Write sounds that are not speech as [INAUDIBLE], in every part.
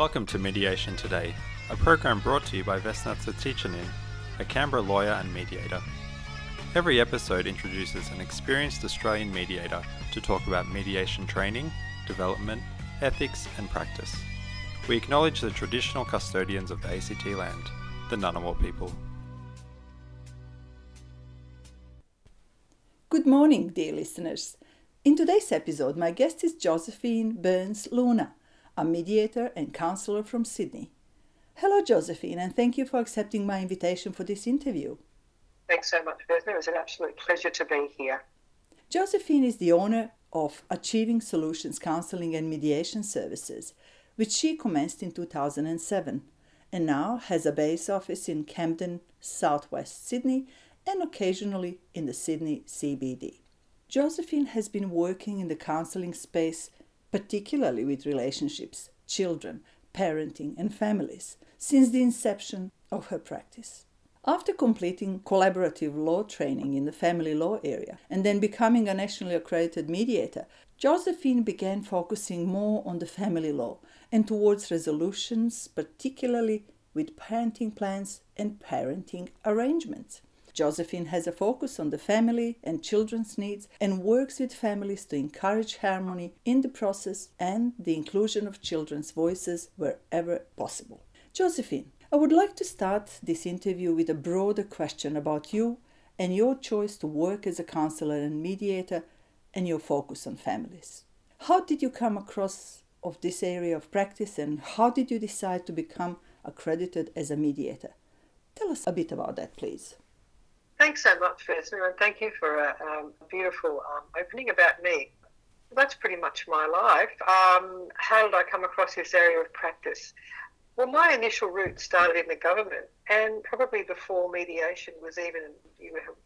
Welcome to Mediation Today, a program brought to you by Vesna Tsatsichanin, a Canberra lawyer and mediator. Every episode introduces an experienced Australian mediator to talk about mediation training, development, ethics, and practice. We acknowledge the traditional custodians of the ACT land, the Ngunnawal people. Good morning, dear listeners. In today's episode, my guest is Josephine Burns Luna, a mediator and counselor from Sydney. Hello, Josephine, and thank you for accepting my invitation for this interview. Thanks so much, Vesna. It was an absolute pleasure to be here. Josephine is the owner of Achieving Solutions Counseling and Mediation Services, which she commenced in 2007 and now has a base office in Camden, southwest Sydney, and occasionally in the Sydney CBD. Josephine has been working in the counseling space, particularly with relationships, children, parenting, and families, since the inception of her practice. After completing collaborative law training in the family law area and then becoming a nationally accredited mediator, Josephine began focusing more on the family law and towards resolutions, particularly with parenting plans and parenting arrangements. Josephine has a focus on the family and children's needs and works with families to encourage harmony in the process and the inclusion of children's voices wherever possible. Josephine, I would like to start this interview with a broader question about you and your choice to work as a counselor and mediator and your focus on families. How did you come across of this area of practice and how did you decide to become accredited as a mediator? Tell us a bit about that, please. Thanks so much, Vesna, and thank you for a um, beautiful um, opening about me. That's pretty much my life. Um, how did I come across this area of practice? Well, my initial route started in the government, and probably before mediation was even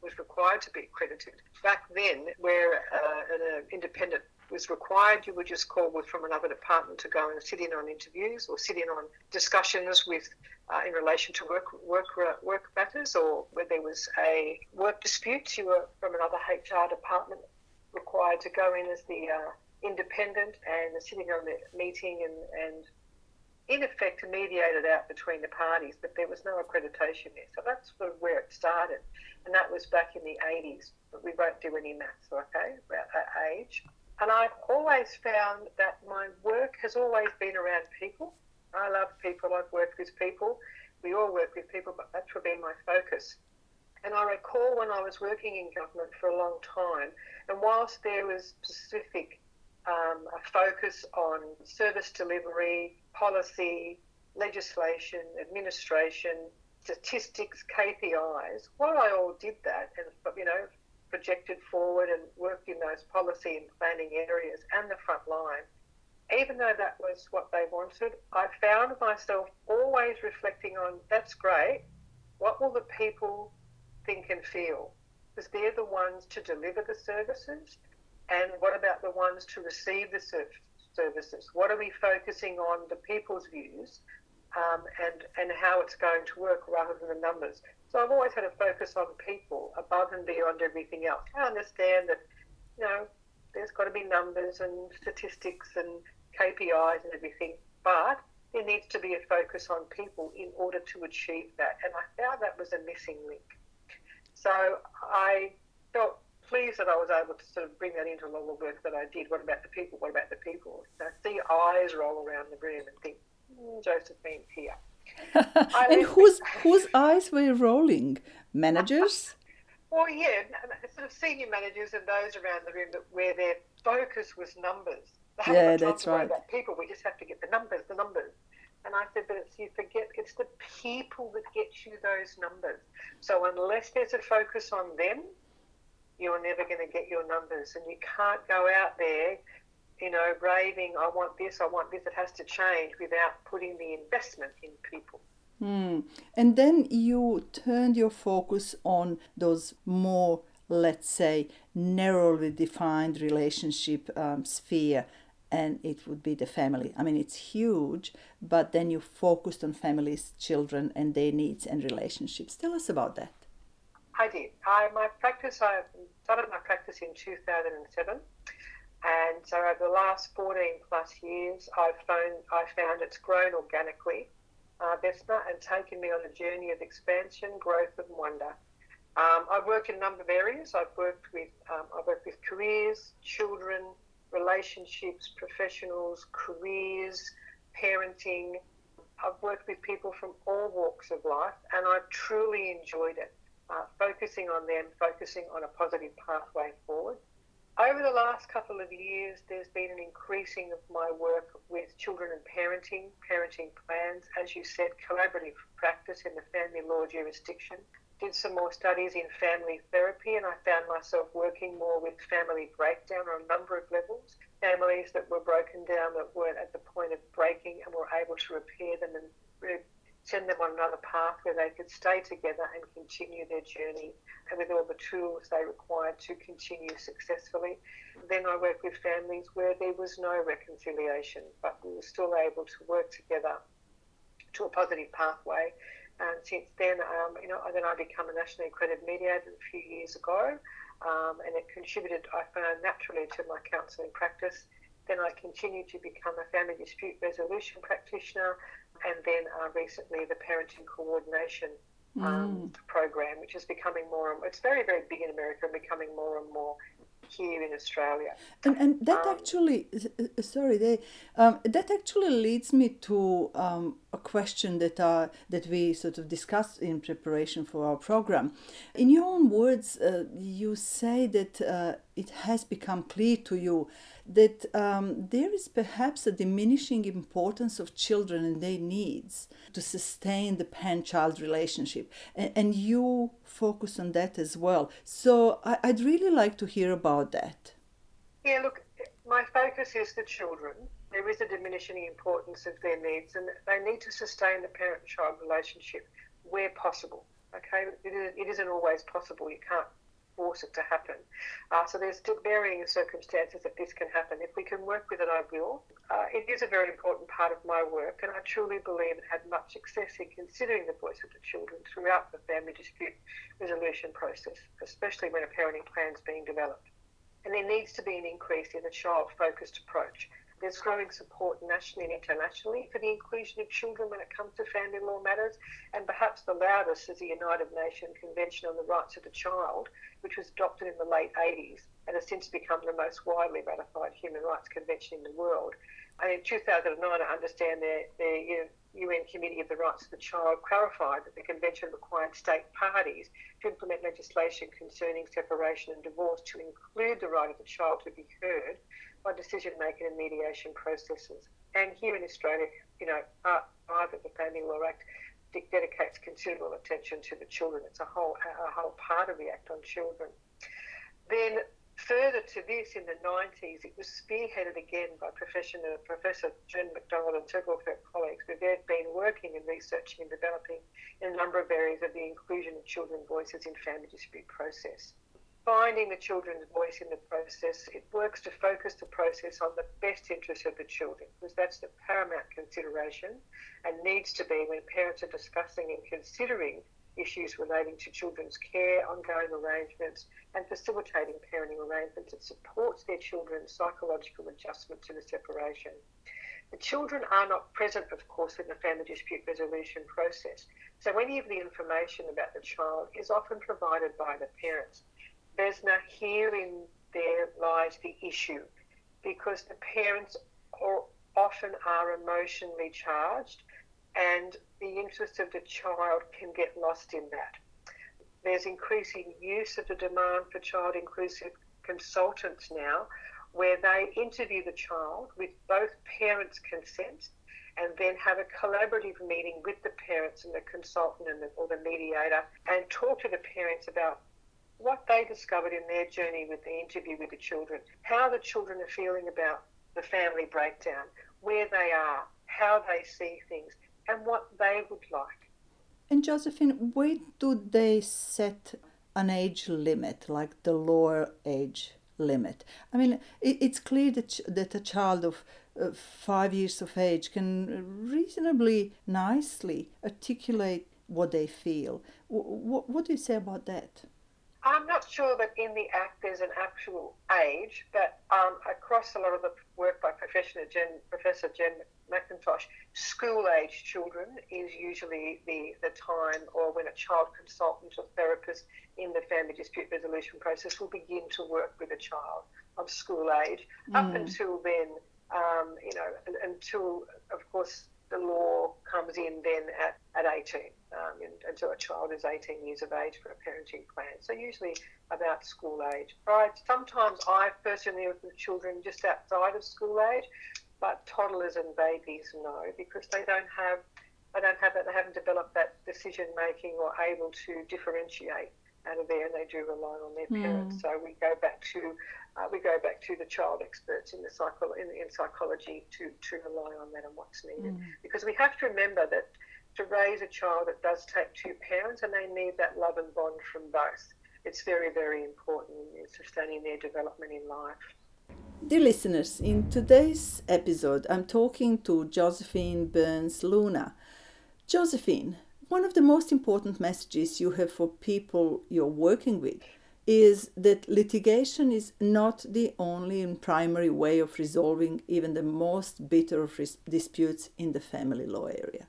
was required to be accredited. Back then, where uh, an independent was required, you would just call with from another department to go and sit in on interviews or sit in on discussions with uh, in relation to work work uh, work matters, or where there was a work dispute, you were from another HR department required to go in as the uh, independent and sitting on the meeting and, and in effect mediated out between the parties, but there was no accreditation there. So that's sort of where it started. And that was back in the 80s, but we won't do any maths, okay, about that age. And I've always found that my work has always been around people. I love people, I've worked with people. We all work with people, but that's been my focus. And I recall when I was working in government for a long time, and whilst there was specific um, a focus on service delivery, policy, legislation, administration, statistics, KPIs. While I all did that and you know projected forward and worked in those policy and planning areas and the front line, even though that was what they wanted, I found myself always reflecting on that's great. What will the people think and feel? Because they're the ones to deliver the services and what about the ones to receive the services? What are we focusing on the people's views um, and, and how it's going to work rather than the numbers? So I've always had a focus on people above and beyond everything else. I understand that, you know, there's got to be numbers and statistics and KPIs and everything, but there needs to be a focus on people in order to achieve that. And I found that was a missing link. So I felt pleased that I was able to sort of bring that into a lot of the work that I did. What about the people? What about the people? I see eyes roll around the room and think, mm, Josephine's here. And whose whose eyes were rolling? Managers? well, yeah, sort of senior managers and those around the room that where their focus was numbers. They yeah, that's right. About people, we just have to get the numbers, the numbers. And I said, but it's you forget it's the people that get you those numbers. So unless there's a focus on them, you're never going to get your numbers. And you can't go out there, you know, raving, I want this, I want this, it has to change without putting the investment in people. Mm. And then you turned your focus on those more, let's say, narrowly defined relationship um, sphere, and it would be the family. I mean, it's huge, but then you focused on families, children, and their needs and relationships. Tell us about that. I did. I my practice. I started my practice in 2007, and so the last 14 plus years, I've found, I found it's grown organically, uh, Vesna, and taken me on a journey of expansion, growth, and wonder. Um, I've worked in a number of areas. I've worked with um, I've worked with careers, children, relationships, professionals, careers, parenting. I've worked with people from all walks of life, and I've truly enjoyed it. Uh, focusing on them, focusing on a positive pathway forward. Over the last couple of years, there's been an increasing of my work with children and parenting, parenting plans, as you said, collaborative practice in the family law jurisdiction did some more studies in family therapy, and I found myself working more with family breakdown on a number of levels. Families that were broken down that weren't at the point of breaking and were able to repair them and send them on another path where they could stay together and continue their journey and with all the tools they required to continue successfully. Then I worked with families where there was no reconciliation, but we were still able to work together to a positive pathway and since then, um, you know, then I became a nationally accredited mediator a few years ago, um, and it contributed, I found, naturally to my counselling practice. Then I continued to become a family dispute resolution practitioner, and then uh, recently the parenting coordination um, mm. program, which is becoming more and it's very, very big in America and becoming more and more here in Australia. And, and that um, actually, uh, sorry, they, um, that actually leads me to um, a question that uh, that we sort of discussed in preparation for our program. In your own words, uh, you say that uh, it has become clear to you that um, there is perhaps a diminishing importance of children and their needs to sustain the parent-child relationship, and, and you focus on that as well. So I, I'd really like to hear about that. Yeah, look, my focus is the children there is a diminishing importance of their needs, and they need to sustain the parent-child relationship where possible. Okay, it isn't always possible. You can't force it to happen. Uh, so there's still varying circumstances that this can happen. If we can work with it, I will. Uh, it is a very important part of my work, and I truly believe it had much success in considering the voice of the children throughout the family dispute resolution process, especially when a parenting plan is being developed. And there needs to be an increase in a child-focused approach there's growing support nationally and internationally for the inclusion of children when it comes to family law matters, and perhaps the loudest is the United Nations Convention on the Rights of the Child, which was adopted in the late 80s and has since become the most widely ratified human rights convention in the world. And in 2009, I understand the, the UN Committee of the Rights of the Child clarified that the convention required state parties to implement legislation concerning separation and divorce to include the right of the child to be heard by decision making and mediation processes. And here in Australia, you know, uh, part five the Family Law Act dedicates considerable attention to the children. It's a whole a whole part of the Act on children. Then further to this, in the 90s, it was spearheaded again by Professor, Professor June McDonald and several of her colleagues, where they've been working and researching and developing in a number of areas of the inclusion of children's voices in family dispute process finding the children's voice in the process, it works to focus the process on the best interests of the children, because that's the paramount consideration and needs to be when parents are discussing and considering issues relating to children's care, ongoing arrangements, and facilitating parenting arrangements that supports their children's psychological adjustment to the separation. The children are not present, of course, in the family dispute resolution process, so any of the information about the child is often provided by the parents Vesna, herein there lies the issue because the parents are, often are emotionally charged and the interest of the child can get lost in that. There's increasing use of the demand for child inclusive consultants now where they interview the child with both parents' consent and then have a collaborative meeting with the parents and the consultant and the, or the mediator and talk to the parents about what they discovered in their journey with the interview with the children, how the children are feeling about the family breakdown, where they are, how they see things, and what they would like. And Josephine, where do they set an age limit, like the lower age limit? I mean, it's clear that, that a child of five years of age can reasonably nicely articulate what they feel. what do you say about that? I'm not sure that in the Act there's an actual age, but um, across a lot of the work by Professor Jen, Professor Jen McIntosh, school age children is usually the, the time or when a child consultant or therapist in the family dispute resolution process will begin to work with a child of school age. Mm. Up until then, um, you know, until, of course, the law comes in then at, at 18 um, until a child is 18 years of age for a parenting plan. So usually about school age. Right? Sometimes I personally work with children just outside of school age, but toddlers and babies no, because they don't have they don't have that they haven't developed that decision making or able to differentiate out of there, and they do rely on their parents. Mm. So we go back to uh, we go back to the child experts in the psycho- in, in psychology to, to rely on that and what's needed. Mm. Because we have to remember that to raise a child, it does take two parents, and they need that love and bond from both. It's very, very important in sustaining their development in life. Dear listeners, in today's episode, I'm talking to Josephine Burns Luna. Josephine, one of the most important messages you have for people you're working with is that litigation is not the only and primary way of resolving even the most bitter of disputes in the family law area.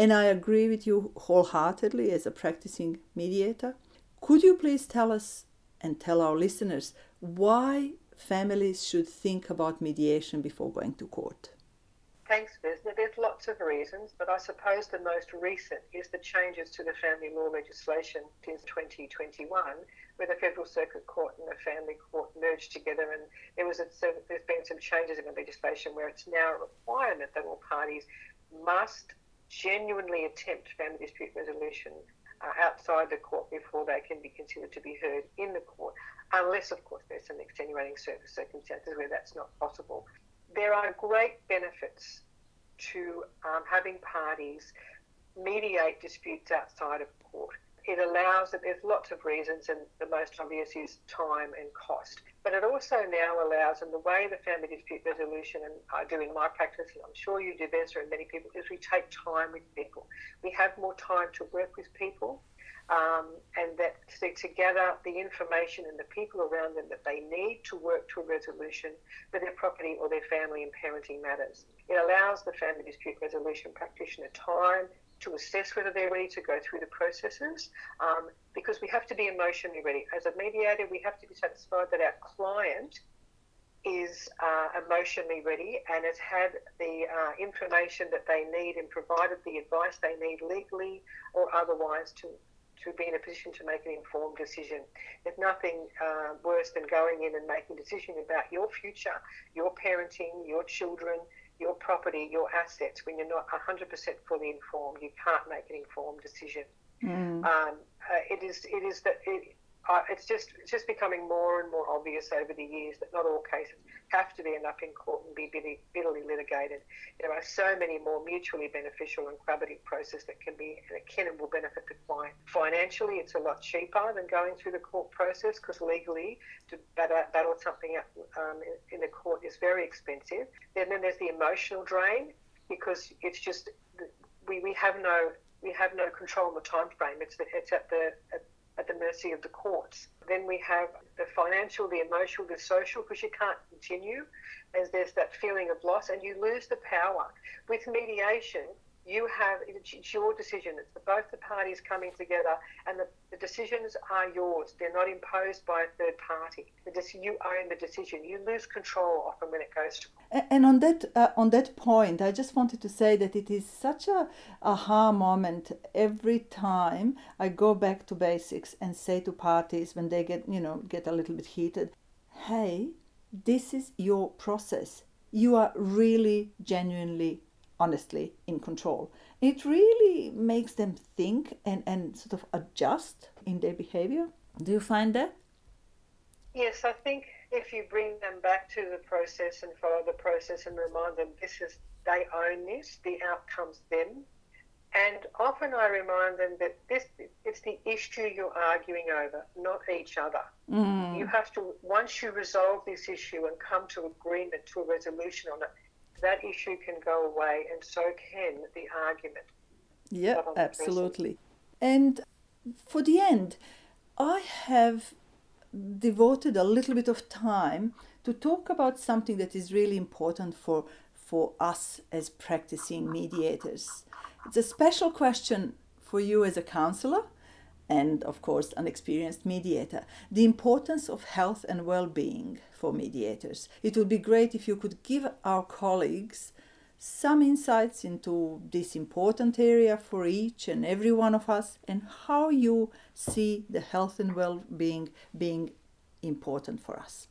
And I agree with you wholeheartedly as a practicing mediator. Could you please tell us and tell our listeners why families should think about mediation before going to court? Thanks, Vesna. There's lots of reasons, but I suppose the most recent is the changes to the family law legislation since 2021, where the Federal Circuit Court and the Family Court merged together, and there was a, there's been some changes in the legislation where it's now a requirement that all parties must genuinely attempt family dispute resolution uh, outside the court before they can be considered to be heard in the court, unless, of course, there's some extenuating circumstances where that's not possible there are great benefits to um, having parties mediate disputes outside of court. It allows that there's lots of reasons, and the most obvious is time and cost. But it also now allows, and the way the family dispute resolution, and I do in my practice, and I'm sure you do, Vesta, and many people, is we take time with people. We have more time to work with people um, and that to, gather the information and the people around them that they need to work to a resolution for their property or their family and parenting matters. It allows the family dispute resolution practitioner time to assess whether they're ready to go through the processes um, because we have to be emotionally ready. As a mediator, we have to be satisfied that our client is uh, emotionally ready and has had the uh, information that they need and provided the advice they need legally or otherwise to to be in a position to make an informed decision. There's nothing uh, worse than going in and making a decision about your future, your parenting, your children, your property, your assets when you're not 100% fully informed. You can't make an informed decision. Mm. Um, uh, it is it is that it, uh, it's just it's just becoming more and more obvious over the years that not all cases have to be enough in court and be bitterly, bitterly litigated. There are so many more mutually beneficial and collaborative processes that can be that can and will benefit the client. Financially, it's a lot cheaper than going through the court process because legally to battle, battle something out um, in, in the court is very expensive. And then there's the emotional drain because it's just we, we have no we have no control on the time frame. It's the, it's at the at at the mercy of the courts. Then we have the financial, the emotional, the social, because you can't continue as there's that feeling of loss and you lose the power. With mediation, you have it's your decision. It's the, both the parties coming together, and the, the, decisions are yours. They're not imposed by a third party. The, you own the decision. You lose control often when it goes to. And on that uh, on that point, I just wanted to say that it is such a aha moment every time I go back to basics and say to parties when they get you know get a little bit heated, hey, this is your process. You are really genuinely honestly in control. It really makes them think and, and sort of adjust in their behavior. Do you find that? Yes, I think if you bring them back to the process and follow the process and remind them this is they own this, the outcome's them. And often I remind them that this it's the issue you're arguing over, not each other. Mm. You have to once you resolve this issue and come to agreement to a resolution on it, that issue can go away, and so can the argument. Yeah, absolutely. And for the end, I have devoted a little bit of time to talk about something that is really important for, for us as practicing mediators. It's a special question for you as a counselor and, of course, an experienced mediator the importance of health and well being for mediators. It would be great if you could give our colleagues some insights into this important area for each and every one of us and how you see the health and well-being being important for us.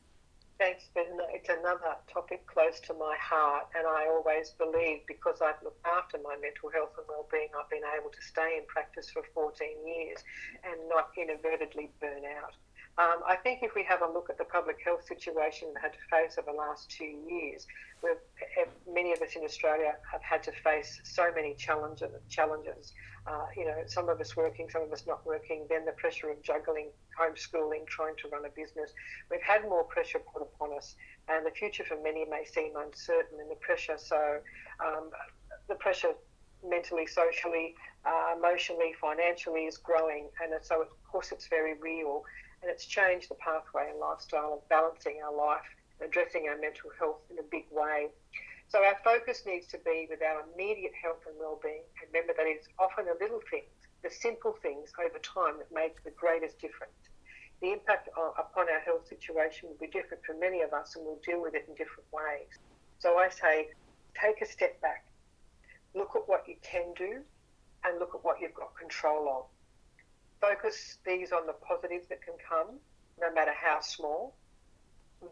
Thanks. It's another topic close to my heart, and I always believe because I've looked after my mental health and well-being, I've been able to stay in practice for 14 years and not inadvertently burn out. Um, I think if we have a look at the public health situation we've had to face over the last two years, eh, many of us in Australia have had to face so many challenges. Challenges, uh, you know, some of us working, some of us not working. Then the pressure of juggling homeschooling, trying to run a business. We've had more pressure put upon us, and the future for many may seem uncertain. And the pressure, so um, the pressure mentally, socially, uh, emotionally, financially is growing, and so of course it's very real and it's changed the pathway and lifestyle of balancing our life, addressing our mental health in a big way. So our focus needs to be with our immediate health and well-being. Remember that it's often the little things, the simple things over time that make the greatest difference. The impact upon our health situation will be different for many of us, and we'll deal with it in different ways. So I say, take a step back, look at what you can do, and look at what you've got control of focus these on the positives that can come, no matter how small.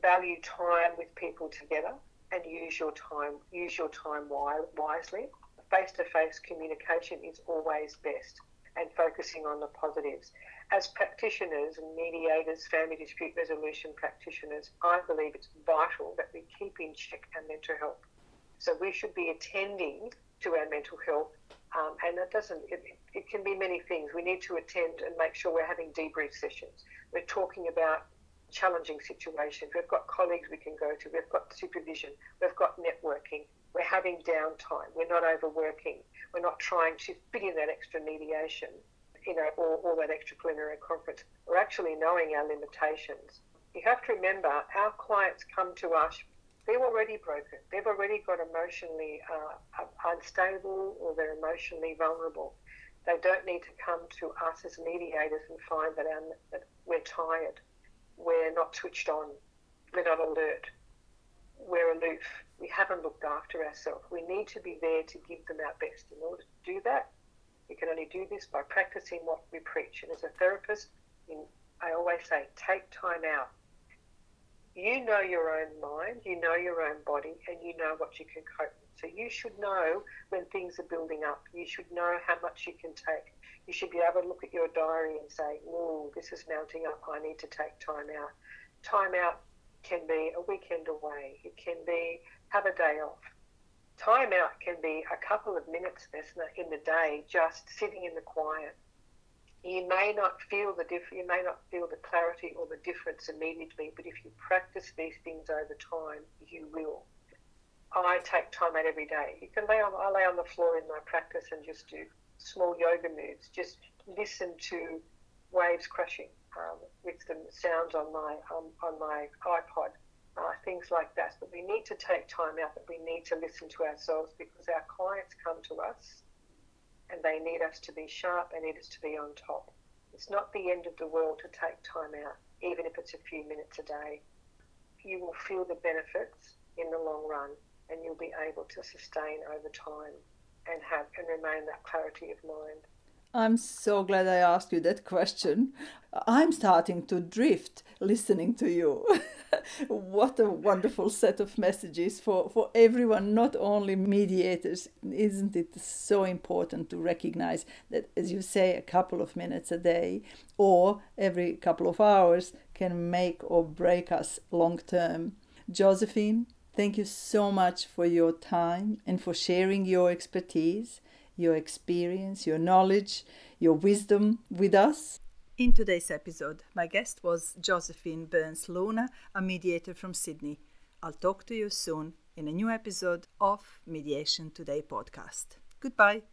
Value time with people together and use your time use your time wisely. Face-to-face communication is always best and focusing on the positives. As practitioners and mediators, family dispute resolution practitioners, I believe it's vital that we keep in check our mental health. So we should be attending to our mental health um, and that doesn't, it, it can be many things. We need to attend and make sure we're having debrief sessions. We're talking about challenging situations. We've got colleagues we can go to. We've got supervision. We've got networking. We're having downtime. We're not overworking. We're not trying to fit in that extra mediation, you know, or, or that extra extraordinary conference. We're actually knowing our limitations. You have to remember our clients come to us they're already broken. They've already got emotionally uh, unstable or they're emotionally vulnerable. They don't need to come to us as mediators and find that, our, that we're tired, we're not switched on, we're not alert, we're aloof, we haven't looked after ourselves. We need to be there to give them our best. In order to do that, we can only do this by practicing what we preach. And as a therapist, I always say, take time out you know your own mind, you know your own body, and you know what you can cope with. So you should know when things are building up. You should know how much you can take. You should be able to look at your diary and say, "Oh, this is mounting up. I need to take time out." Time out can be a weekend away. It can be have a day off. Time out can be a couple of minutes in the day, just sitting in the quiet you may not feel the diff- you may not feel the clarity or the difference immediately, but if you practice these things over time, you will. I take time out every day. You can lay on I lay on the floor in my practice and just do small yoga moves. Just listen to waves crashing um, with the sounds on my um, on my iPod, uh, things like that. But we need to take time out. But we need to listen to ourselves because our clients come to us and they need us to be sharp, they need us to be on top. It's not the end of the world to take time out, even if it's a few minutes a day. You will feel the benefits in the long run and you'll be able to sustain over time and have and remain that clarity of mind. I'm so glad I asked you that question. I'm starting to drift listening to you. [LAUGHS] what a wonderful set of messages for, for everyone, not only mediators. Isn't it so important to recognize that, as you say, a couple of minutes a day or every couple of hours can make or break us long term? Josephine, thank you so much for your time and for sharing your expertise your experience, your knowledge, your wisdom with us. In today's episode, my guest was Josephine Burns Luna, a mediator from Sydney. I'll talk to you soon in a new episode of Mediation Today podcast. Goodbye.